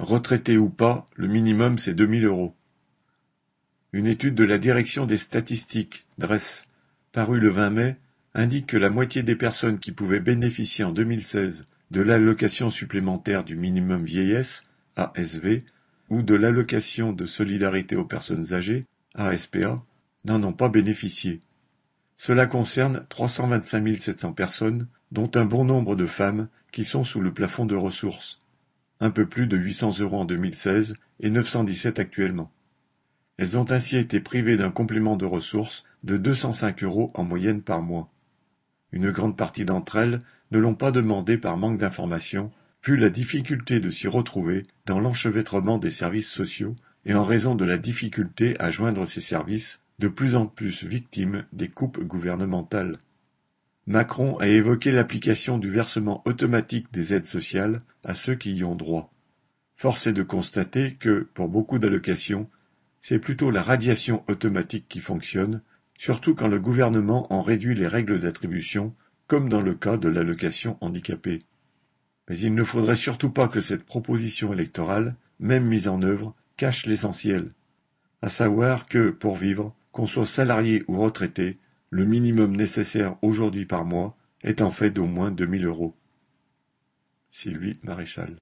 Retraité ou pas, le minimum c'est deux mille euros. Une étude de la Direction des statistiques (DRES) parue le 20 mai indique que la moitié des personnes qui pouvaient bénéficier en 2016 de l'allocation supplémentaire du minimum vieillesse (ASV) ou de l'allocation de solidarité aux personnes âgées (ASPA) n'en ont pas bénéficié. Cela concerne 325 700 personnes, dont un bon nombre de femmes qui sont sous le plafond de ressources, un peu plus de 800 euros en 2016 et 917 actuellement. Elles ont ainsi été privées d'un complément de ressources de 205 euros en moyenne par mois. Une grande partie d'entre elles ne l'ont pas demandé par manque d'information, vu la difficulté de s'y retrouver dans l'enchevêtrement des services sociaux et en raison de la difficulté à joindre ces services de plus en plus victimes des coupes gouvernementales. Macron a évoqué l'application du versement automatique des aides sociales à ceux qui y ont droit. Force est de constater que, pour beaucoup d'allocations, c'est plutôt la radiation automatique qui fonctionne, surtout quand le gouvernement en réduit les règles d'attribution, comme dans le cas de l'allocation handicapée. Mais il ne faudrait surtout pas que cette proposition électorale, même mise en œuvre, cache l'essentiel, à savoir que, pour vivre, qu'on soit salarié ou retraité, le minimum nécessaire aujourd'hui par mois est en fait d'au moins deux mille euros. Maréchal